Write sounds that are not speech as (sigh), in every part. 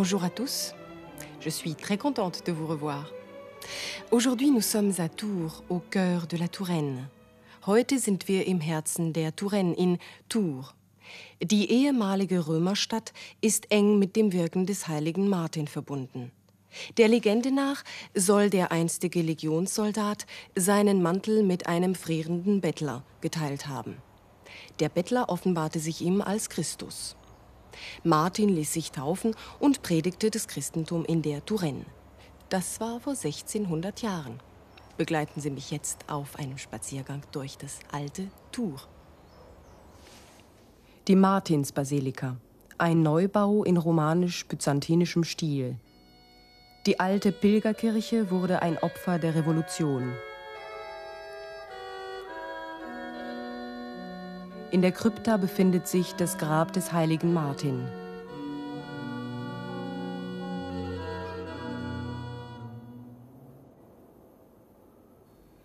Bonjour à tous. Je suis très contente de vous revoir. Aujourd'hui, nous sommes à Tours, au cœur de la Touraine. Heute sind wir im Herzen der Touraine in Tours. Die ehemalige Römerstadt ist eng mit dem Wirken des heiligen Martin verbunden. Der Legende nach soll der einstige Legionssoldat seinen Mantel mit einem frierenden Bettler geteilt haben. Der Bettler offenbarte sich ihm als Christus. Martin ließ sich taufen und predigte das Christentum in der Touraine. Das war vor 1600 Jahren. Begleiten Sie mich jetzt auf einem Spaziergang durch das alte Tours. Die Martinsbasilika, ein Neubau in romanisch-byzantinischem Stil. Die alte Pilgerkirche wurde ein Opfer der Revolution. In der Krypta befindet sich das Grab des heiligen Martin.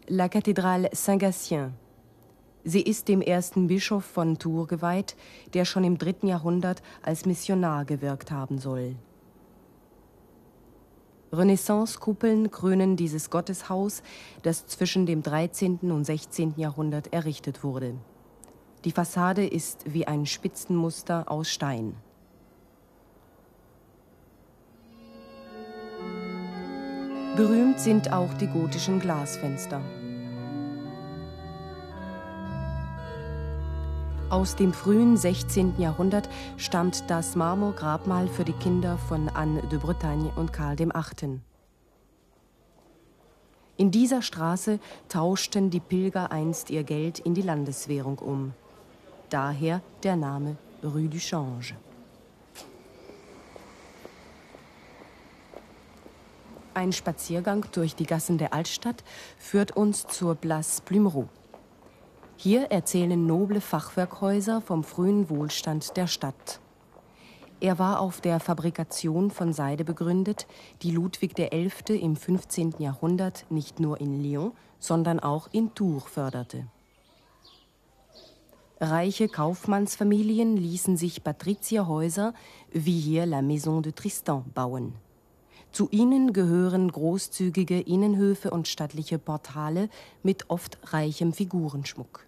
La Cathédrale Saint-Gatien. Sie ist dem ersten Bischof von Tours geweiht, der schon im dritten Jahrhundert als Missionar gewirkt haben soll. Renaissance-Kuppeln krönen dieses Gotteshaus, das zwischen dem 13. und 16. Jahrhundert errichtet wurde. Die Fassade ist wie ein Spitzenmuster aus Stein. Berühmt sind auch die gotischen Glasfenster. Aus dem frühen 16. Jahrhundert stammt das Marmorgrabmal für die Kinder von Anne de Bretagne und Karl VIII. In dieser Straße tauschten die Pilger einst ihr Geld in die Landeswährung um. Daher der Name Rue du Change. Ein Spaziergang durch die Gassen der Altstadt führt uns zur Place Plumereau. Hier erzählen noble Fachwerkhäuser vom frühen Wohlstand der Stadt. Er war auf der Fabrikation von Seide begründet, die Ludwig XI. im 15. Jahrhundert nicht nur in Lyon, sondern auch in Tours förderte. Reiche Kaufmannsfamilien ließen sich Patrizierhäuser wie hier La Maison de Tristan bauen. Zu ihnen gehören großzügige Innenhöfe und stattliche Portale mit oft reichem Figurenschmuck.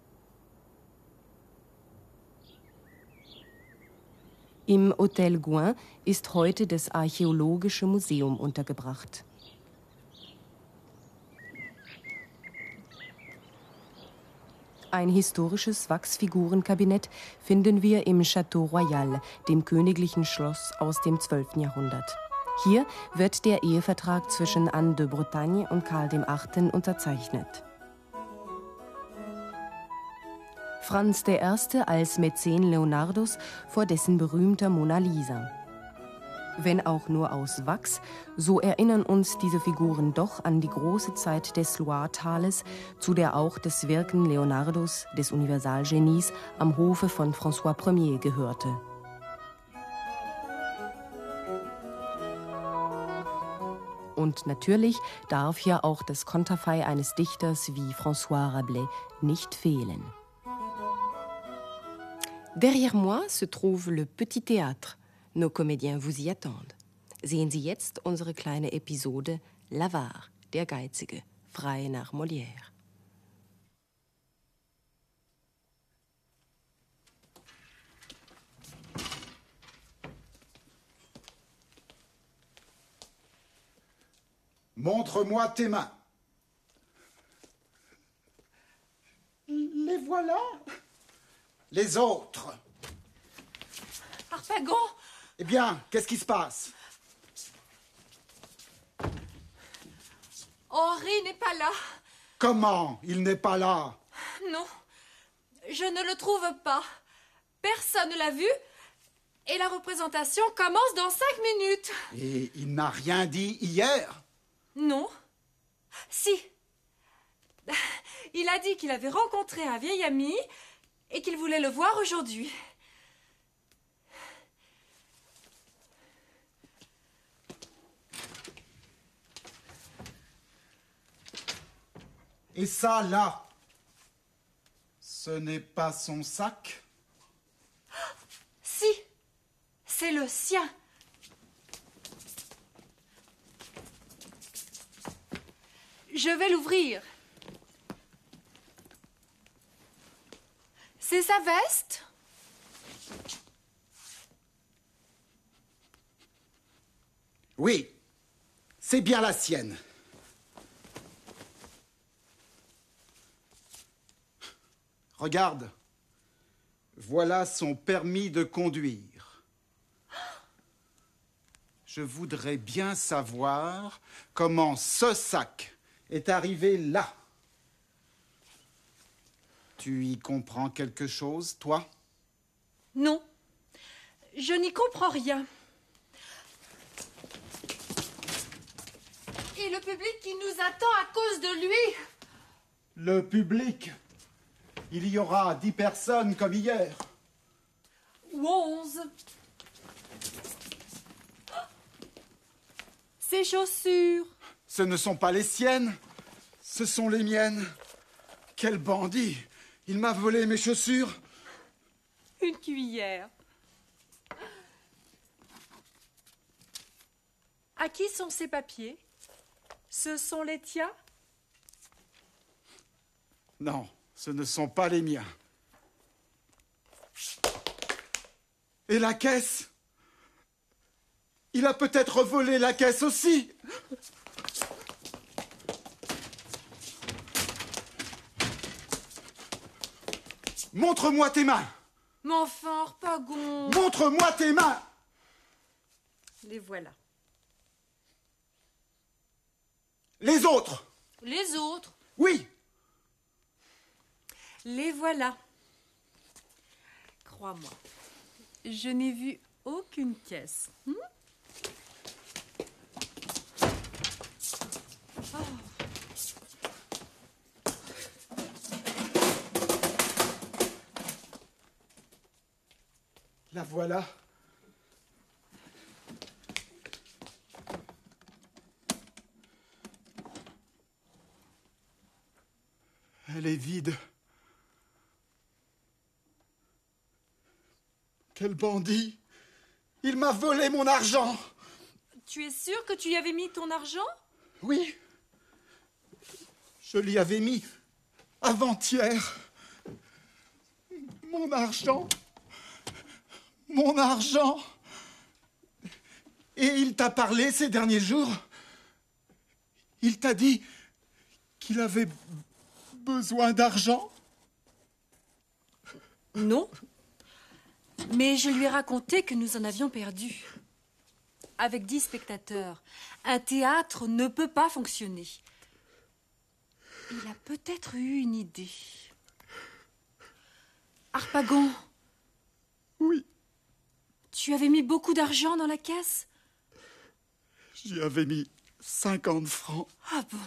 Im Hotel Gouin ist heute das Archäologische Museum untergebracht. Ein historisches Wachsfigurenkabinett finden wir im Château Royal, dem königlichen Schloss aus dem 12. Jahrhundert. Hier wird der Ehevertrag zwischen Anne de Bretagne und Karl VIII. unterzeichnet. Franz I. als Mäzen Leonardos vor dessen berühmter Mona Lisa. Wenn auch nur aus Wachs, so erinnern uns diese Figuren doch an die große Zeit des Loire-Tales, zu der auch das Wirken Leonardos, des Universalgenies, am Hofe von François Ier gehörte. Und natürlich darf hier auch das Konterfei eines Dichters wie François Rabelais nicht fehlen. Derrière moi se trouve le Petit Théâtre. Nos comédiens vous y attendent. Sehen Sie jetzt unsere kleine Episode L'Avare, der Geizige, frei nach Molière. Montre-moi tes mains. Les voilà. Les autres. Harpagon Eh bien, qu'est-ce qui se passe? Henri n'est pas là. Comment il n'est pas là? Non, je ne le trouve pas. Personne ne l'a vu. Et la représentation commence dans cinq minutes. Et il n'a rien dit hier? Non. Si. Il a dit qu'il avait rencontré un vieil ami et qu'il voulait le voir aujourd'hui. Et ça, là, ce n'est pas son sac (gasps) Si, c'est le sien. Je vais l'ouvrir. C'est sa veste Oui, c'est bien la sienne. Regarde, voilà son permis de conduire. Je voudrais bien savoir comment ce sac est arrivé là. Tu y comprends quelque chose, toi? Non. Je n'y comprends rien. Et le public qui nous attend à cause de lui? Le public Il y aura dix personnes comme hier. Ou onze. (gasps) Ses chaussures. Ce ne sont pas les siennes, ce sont les miennes. Quel bandit Il m'a volé mes chaussures. Une cuillère. À qui sont ces papiers? Ce sont les tiens? Non, ce ne sont pas les miens. Et la caisse? Il a peut-être volé la caisse aussi. Montre-moi tes mains. Mais enfin, Harpagon Montre-moi tes mains. Les voilà. Les autres. Les autres? Oui. Les voilà. Crois-moi, je n'ai vu aucune caisse. Hmm La voilà. Elle est vide. Quel bandit Il m'a volé mon argent Tu es sûr que tu y avais mis ton argent? Oui. Je l'y avais mis avant-hier. Mon argent. Mon argent. Et il t'a parlé ces derniers jours? Il t'a dit qu'il avait besoin d'argent? Non. Mais je lui ai raconté que nous en avions perdu. Avec dix spectateurs, un théâtre ne peut pas fonctionner. Il a peut-être eu une idée. Harpagon, Oui, tu avais mis beaucoup d'argent dans la caisse? J'y avais mis 50 francs. Ah bon?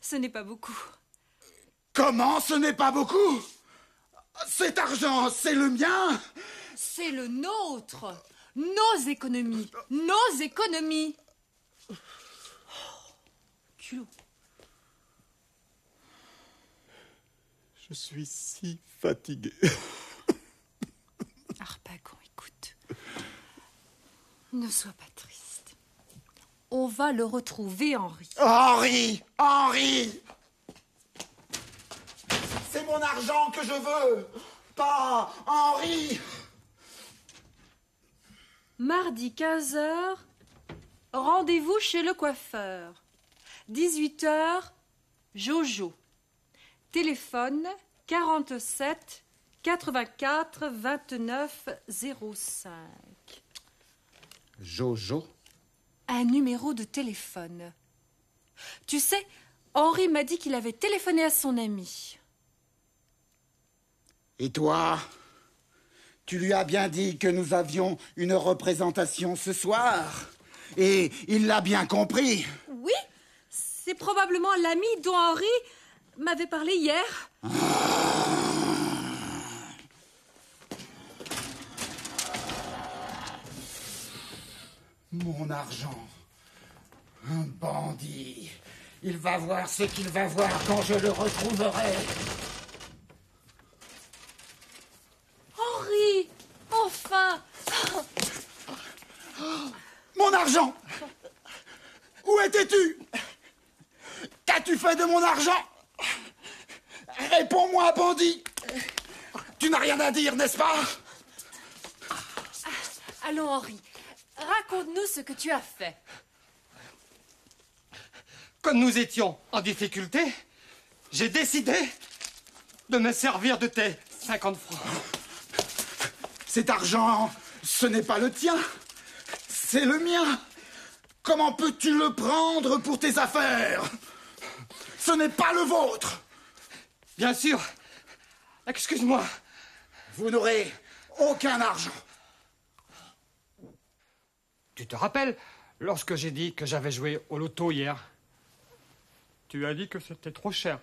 Ce n'est pas beaucoup. Comment ce n'est pas beaucoup? Cet argent, c'est le mien C'est le nôtre Nos économies Nos économies Oh, culot. Je suis si fatigué. (laughs) Harpagon, écoute. Ne sois pas triste. On va le retrouver, Henri. Henri Henri mon argent que je veux Pas Henri Mardi 15h, rendez-vous chez le coiffeur. 18h, Jojo. Téléphone 47 84 29 05. Jojo Un numéro de téléphone. Tu sais, Henri m'a dit qu'il avait téléphoné à son ami. Et toi Tu lui as bien dit que nous avions une représentation ce soir Et il l'a bien compris Oui, c'est probablement l'ami dont Henri m'avait parlé hier. Mon argent. Un bandit. Il va voir ce qu'il va voir quand je le retrouverai. Henri Enfin Mon argent Où étais-tu qu'as-tu fait de mon argent Réponds-moi, bandit Tu n'as rien à dire, n'est-ce pas? Allons, Henri, raconte-nous ce que tu as fait. Comme nous étions en difficulté, j'ai décidé de me servir de tes 50 francs. Cet argent, ce n'est pas le tien, c'est le mien. Comment peux-tu le prendre pour tes affaires? Ce n'est pas le vôtre. Bien sûr. Excuse-moi. Vous n'aurez aucun argent. Tu te rappelles lorsque j'ai dit que j'avais joué au loto hier? Tu as dit que c'était trop cher.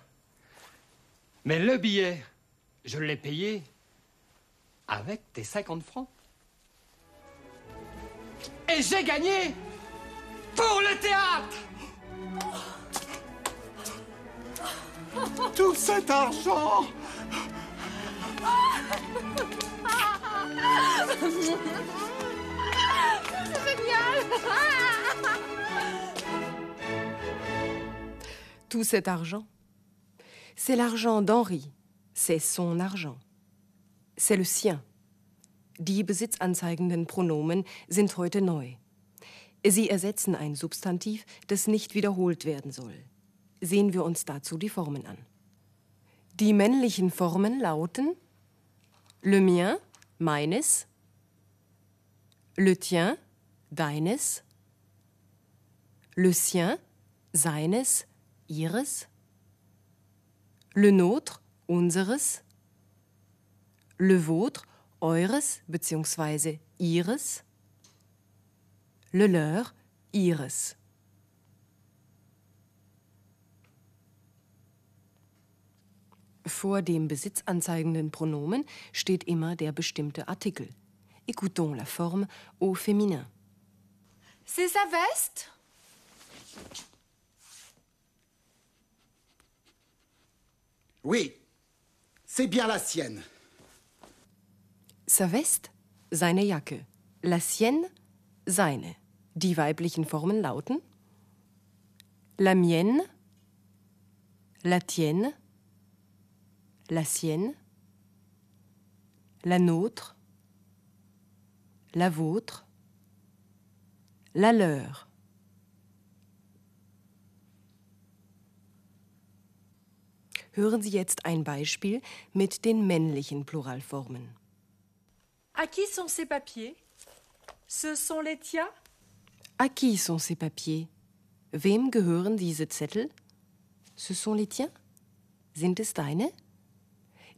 Mais le billet, je l'ai payé avec tes 50 francs. Et j'ai gagné pour le théâtre Tout cet argent Tout cet argent, c'est l'argent d'Henri, c'est son argent. C'est le sien. Die besitzanzeigenden Pronomen sind heute neu. Sie ersetzen ein Substantiv, das nicht wiederholt werden soll. Sehen wir uns dazu die Formen an. Die männlichen Formen lauten le mien, meines, le tien, deines, le sien, seines, ihres, le nôtre, unseres, le vôtre, eures bzw. ihres, le leur, ihres. Vor dem besitzanzeigenden Pronomen steht immer der bestimmte Artikel. Écoutons la forme au féminin. C'est sa veste Oui, c'est bien la sienne. Sa West, seine Jacke. La sienne, seine. Die weiblichen Formen lauten la mienne, la tienne, la sienne, la nôtre, la vôtre, la leur. Hören Sie jetzt ein Beispiel mit den männlichen Pluralformen. À qui sont ces papiers? Ce sont les tiens? À qui sont ces papiers? Wem gehören diese Zettel? Ce sont les tiens? Sind es deine?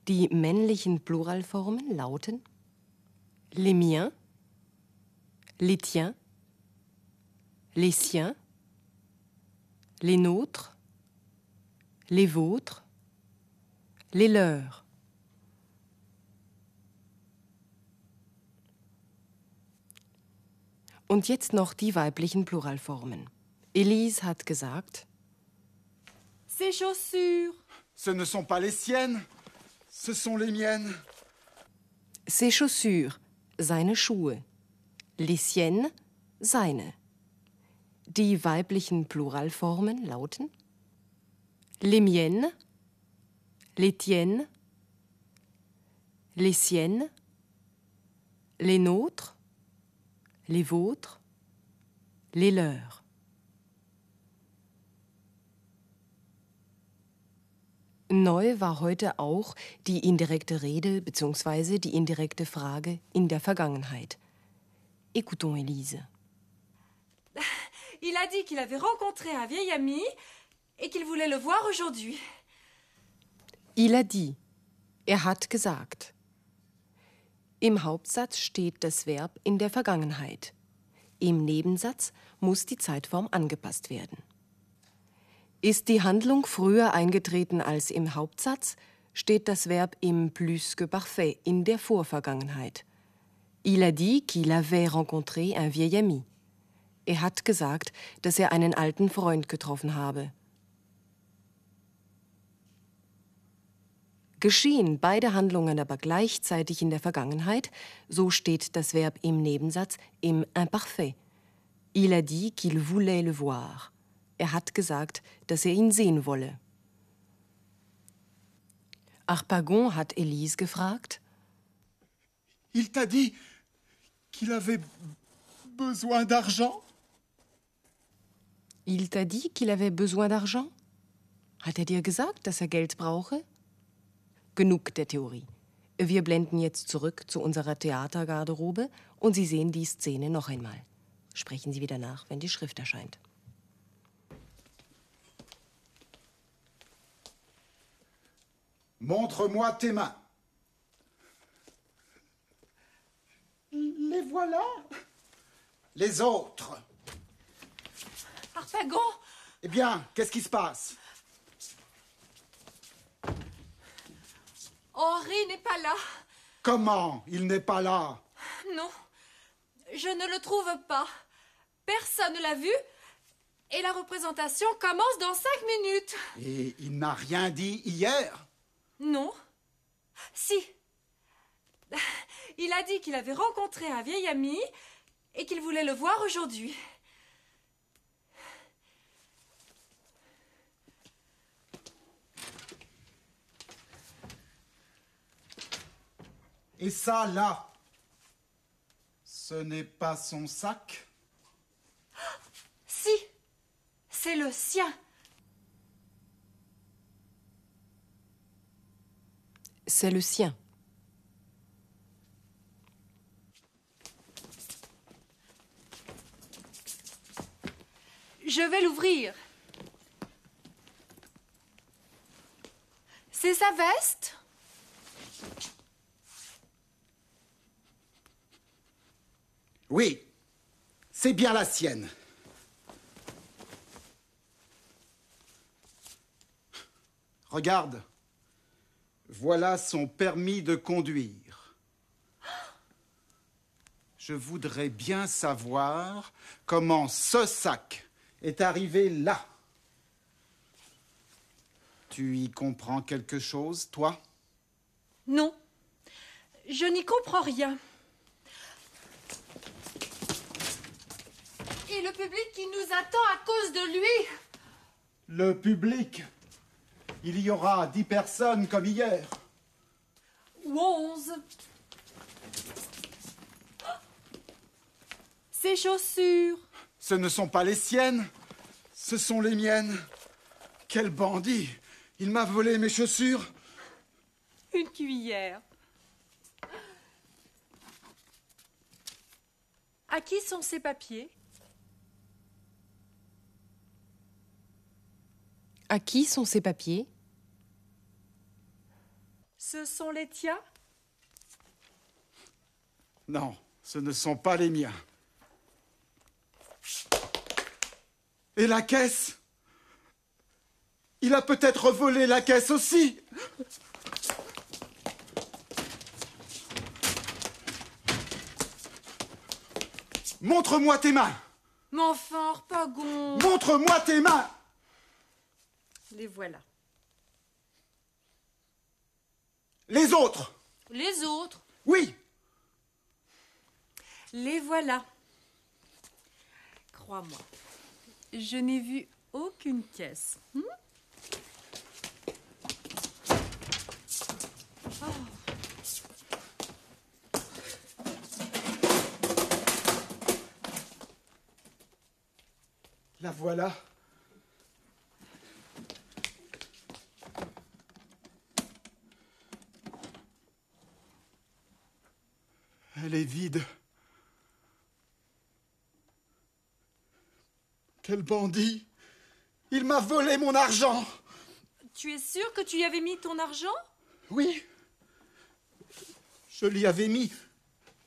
Die männlichen Pluralformen lauten les miens, les tiens, les siens, les nôtres, les vôtres, les leurs. Und jetzt noch die weiblichen Pluralformen. Elise hat gesagt, Ces chaussures Ce ne sont pas les siennes, ce sont les miennes. ses Chaussures, seine Schuhe. Les siennes, seine. Die weiblichen Pluralformen lauten les miennes, les tiennes, les siennes, les nôtres, les vôtres, les leurs. Neu war heute auch die indirekte Rede bzw. die indirekte Frage in der Vergangenheit. Écoutons Elise. Il a dit qu'il avait rencontré un vieil ami et qu'il voulait le voir aujourd'hui. Il a dit. Er hat gesagt. Im Hauptsatz steht das Verb in der Vergangenheit. Im Nebensatz muss die Zeitform angepasst werden. Ist die Handlung früher eingetreten als im Hauptsatz, steht das Verb im plus que parfait in der Vorvergangenheit. Il a dit qu'il avait rencontré un vieil ami. Er hat gesagt, dass er einen alten Freund getroffen habe. Geschehen beide Handlungen aber gleichzeitig in der Vergangenheit, so steht das Verb im Nebensatz im Imparfait. Il a dit qu'il voulait le voir. Er hat gesagt, dass er ihn sehen wolle. Harpagon hat Elise gefragt. Il t'a dit qu'il avait besoin d'argent Il t'a dit qu'il avait besoin d'argent? Hat er dir gesagt, dass er Geld brauche? Genug der Theorie. Wir blenden jetzt zurück zu unserer Theatergarderobe und Sie sehen die Szene noch einmal. Sprechen Sie wieder nach, wenn die Schrift erscheint. Montre-moi tes mains. Les voilà. Les autres. Harpagon Eh bien, qu'est-ce qui se passe? Henri n'est pas là. Comment il n'est pas là? Non, je ne le trouve pas. Personne ne l'a vu. Et la représentation commence dans cinq minutes. Et il n'a rien dit hier Non. Si. Il a dit qu'il avait rencontré un vieil ami et qu'il voulait le voir aujourd'hui. Et ça, là, ce n'est pas son sac? Si, c'est le sien. C'est le sien. Je vais l'ouvrir. C'est sa veste? Oui, c'est bien la sienne. Regarde, voilà son permis de conduire. Je voudrais bien savoir comment ce sac est arrivé là. Tu y comprends quelque chose, toi? Non. Je n'y comprends rien. Et le public qui nous attend à cause de lui? Le public. Il y aura dix personnes comme hier. Ou onze Ses chaussures Ce ne sont pas les siennes, ce sont les miennes. Quel bandit Il m'a volé mes chaussures. Une cuillère. À qui sont ces papiers? À qui sont ces papiers? Ce sont les tiens? Non, ce ne sont pas les miens. Et la caisse? Il a peut-être volé la caisse aussi. Montre-moi tes mains Mais enfin, Harpagon Montre-moi tes mains Les voilà. Les autres Les autres Oui Les voilà. Crois-moi, je n'ai vu aucune caisse. Hmm La voilà. Est vide. Quel bandit Il m'a volé mon argent Tu es sûr que tu y avais mis ton argent? Oui. Je l'y avais mis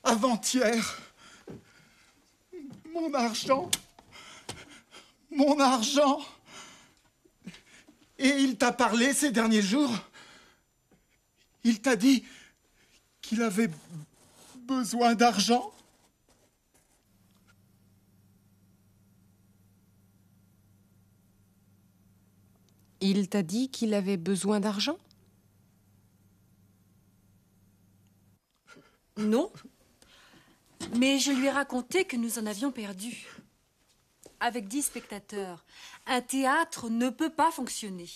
avant-hier. Mon argent. Mon argent. Et il t'a parlé ces derniers jours Il t'a dit qu'il avait besoin d'argent Il t'a dit qu'il avait besoin d'argent? Non. Mais je lui ai raconté que nous en avions perdu. avec dix spectateurs. Un théâtre ne peut pas fonctionner.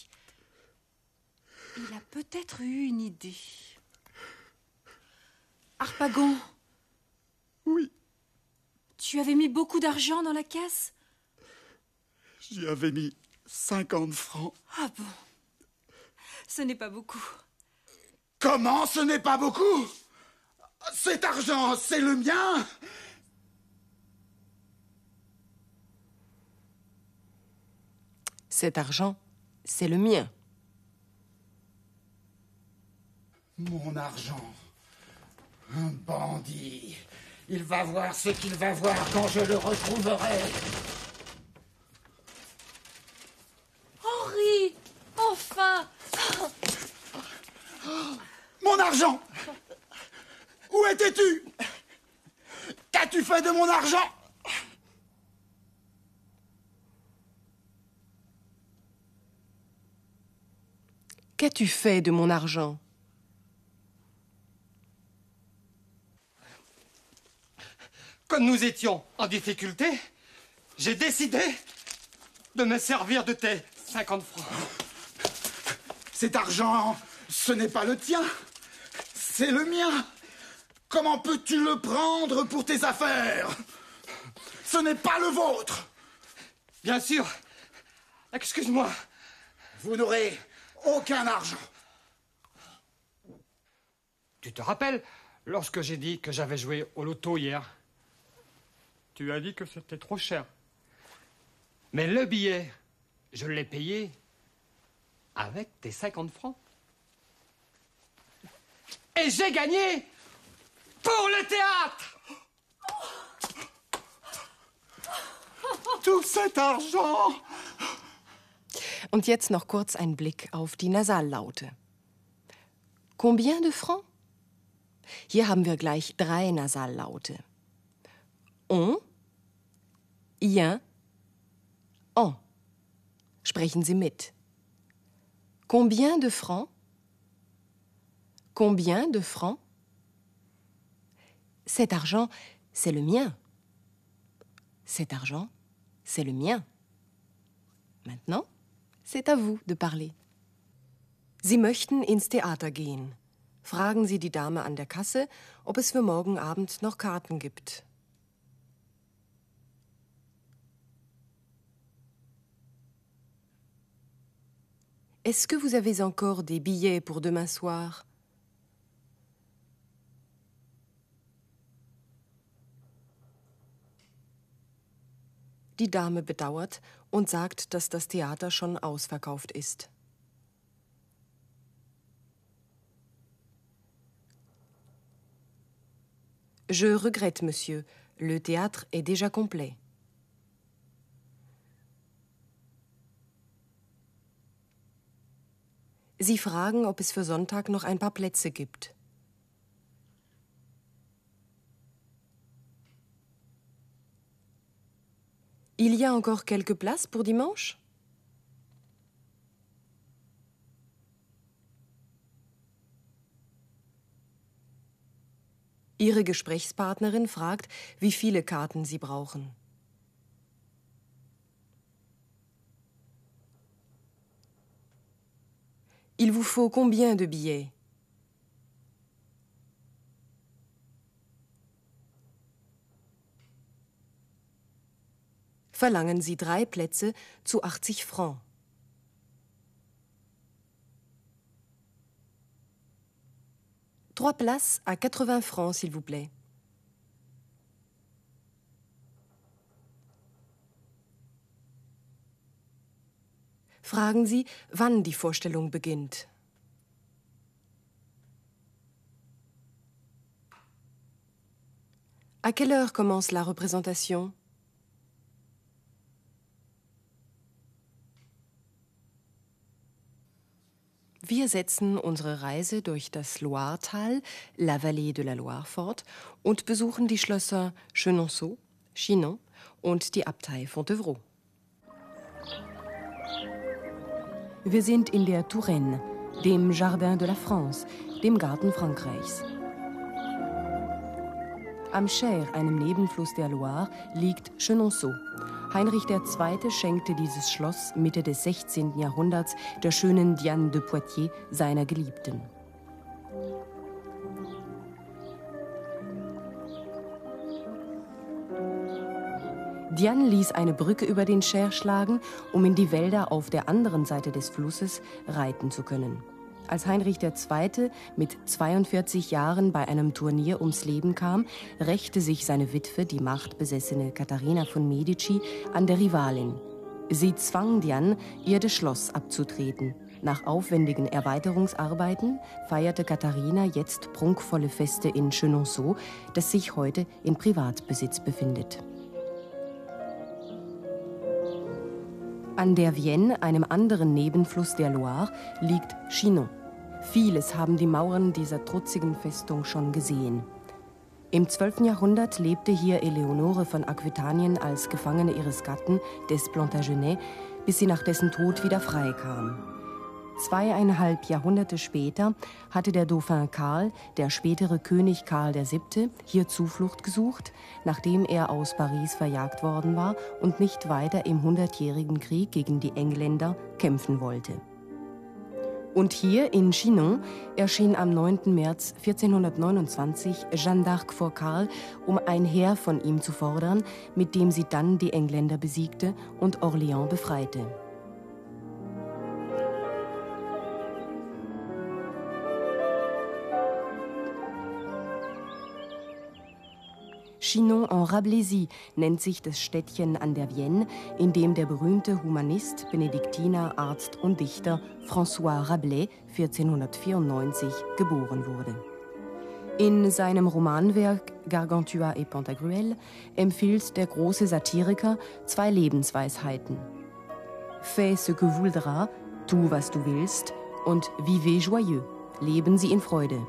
Il a peut-être eu une idée. Harpagon Oui, Tu avais mis beaucoup d'argent dans la caisse? J'y avais mis 50 francs. Ah bon? Ce n'est pas beaucoup. Comment ce n'est pas beaucoup? Cet argent, c'est le mien Cet argent, c'est le mien. Mon argent. Un bandit. Il va voir ce qu'il va voir quand je le retrouverai. Henri Enfin. Mon argent. Où étais-tu? Qu'as-tu fait de mon argent? Qu'as-tu fait de mon argent? Nous étions en difficulté, j'ai décidé de me servir de tes 50 francs. Cet argent, ce n'est pas le tien. C'est le mien. Comment peux-tu le prendre pour tes affaires? Ce n'est pas le vôtre. Bien sûr. Excuse-moi. Vous n'aurez aucun argent. Tu te rappelles, lorsque j'ai dit que j'avais joué au loto hier? Tu as dit que c'était trop cher. Mais le billet, je l'ai payé avec tes 50 francs. Et j'ai gagné pour le théâtre Tout cet argent Und jetzt noch kurz ein Blick auf die Nasallaute. Combien de francs? Hier haben wir gleich drei Nasallaute. On, ien, en. Sprechen Sie mit. Combien de francs? Combien de francs? Cet argent, c'est le mien. Cet argent, c'est le mien. Maintenant, c'est à vous de parler. Sie möchten ins Theater gehen. Fragen Sie die Dame an der Kasse, ob es für morgen Abend noch Karten gibt. Est-ce que vous avez encore des billets pour demain soir? Die Dame bedauert und sagt, dass das Theater schon ausverkauft ist. Je regrette, monsieur, le théâtre est déjà complet. Sie fragen, ob es für Sonntag noch ein paar Plätze gibt. Il y a encore quelques places pour dimanche Ihre Gesprächspartnerin fragt, wie viele Karten Sie brauchen. Il vous faut combien de billets? Verlangen Sie drei Plätze zu 80 Francs. Trois places à 80 francs, s'il vous plaît. Fragen Sie, wann die Vorstellung beginnt. À quelle heure commence la représentation Wir setzen unsere Reise durch das Loiretal, la Vallée de la Loire fort und besuchen die Schlösser Chenonceau, Chinon und die Abtei Fontevraud. Wir sind in der Touraine, dem Jardin de la France, dem Garten Frankreichs. Am Cher, einem Nebenfluss der Loire, liegt Chenonceau, Heinrich II. schenkte dieses Schloss Mitte des 16. Jahrhunderts der schönen Diane de Poitiers, seiner Geliebten. Diane ließ eine Brücke über den Cher schlagen, um in die Wälder auf der anderen Seite des Flusses reiten zu können. Als Heinrich II. mit 42 Jahren bei einem Turnier ums Leben kam, rächte sich seine Witwe, die machtbesessene Katharina von Medici, an der Rivalin. Sie zwang Diane, ihr das Schloss abzutreten. Nach aufwendigen Erweiterungsarbeiten feierte Katharina jetzt prunkvolle Feste in Chenonceau, das sich heute in Privatbesitz befindet. An der Vienne, einem anderen Nebenfluss der Loire, liegt Chinon. Vieles haben die Mauern dieser trutzigen Festung schon gesehen. Im 12. Jahrhundert lebte hier Eleonore von Aquitanien als Gefangene ihres Gatten, des Plantagenet, bis sie nach dessen Tod wieder frei kam. Zweieinhalb Jahrhunderte später hatte der Dauphin Karl, der spätere König Karl VII., hier Zuflucht gesucht, nachdem er aus Paris verjagt worden war und nicht weiter im Hundertjährigen Krieg gegen die Engländer kämpfen wollte. Und hier in Chinon erschien am 9. März 1429 Jeanne d'Arc vor Karl, um ein Heer von ihm zu fordern, mit dem sie dann die Engländer besiegte und Orléans befreite. Chinon en Rabelaisie nennt sich das Städtchen an der Vienne, in dem der berühmte Humanist, Benediktiner, Arzt und Dichter François Rabelais 1494 geboren wurde. In seinem Romanwerk Gargantua et Pantagruel empfiehlt der große Satiriker zwei Lebensweisheiten. Fais ce que voudras, tu was du willst und vivez joyeux, leben Sie in Freude.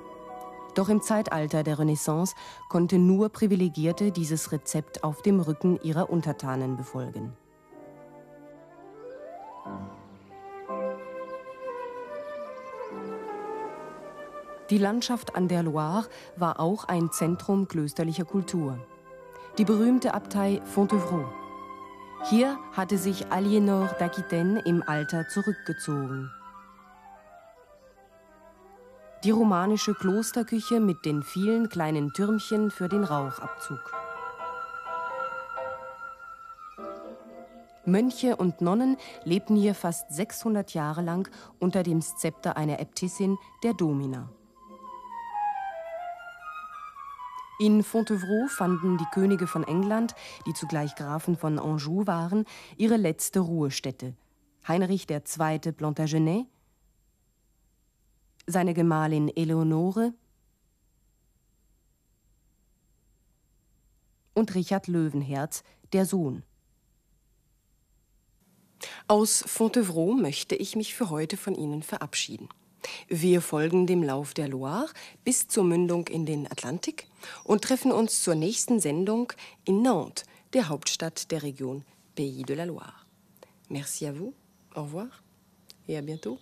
Doch im Zeitalter der Renaissance konnten nur Privilegierte dieses Rezept auf dem Rücken ihrer Untertanen befolgen. Die Landschaft an der Loire war auch ein Zentrum klösterlicher Kultur. Die berühmte Abtei Fontevraud. Hier hatte sich Aliénor d'Aquitaine im Alter zurückgezogen die romanische Klosterküche mit den vielen kleinen Türmchen für den Rauchabzug. Mönche und Nonnen lebten hier fast 600 Jahre lang unter dem Szepter einer Äbtissin, der Domina. In Fontevraud fanden die Könige von England, die zugleich Grafen von Anjou waren, ihre letzte Ruhestätte. Heinrich II. Plantagenet, seine Gemahlin Eleonore und Richard Löwenherz, der Sohn. Aus Fontevraud möchte ich mich für heute von Ihnen verabschieden. Wir folgen dem Lauf der Loire bis zur Mündung in den Atlantik und treffen uns zur nächsten Sendung in Nantes, der Hauptstadt der Region Pays de la Loire. Merci à vous, au revoir et à bientôt.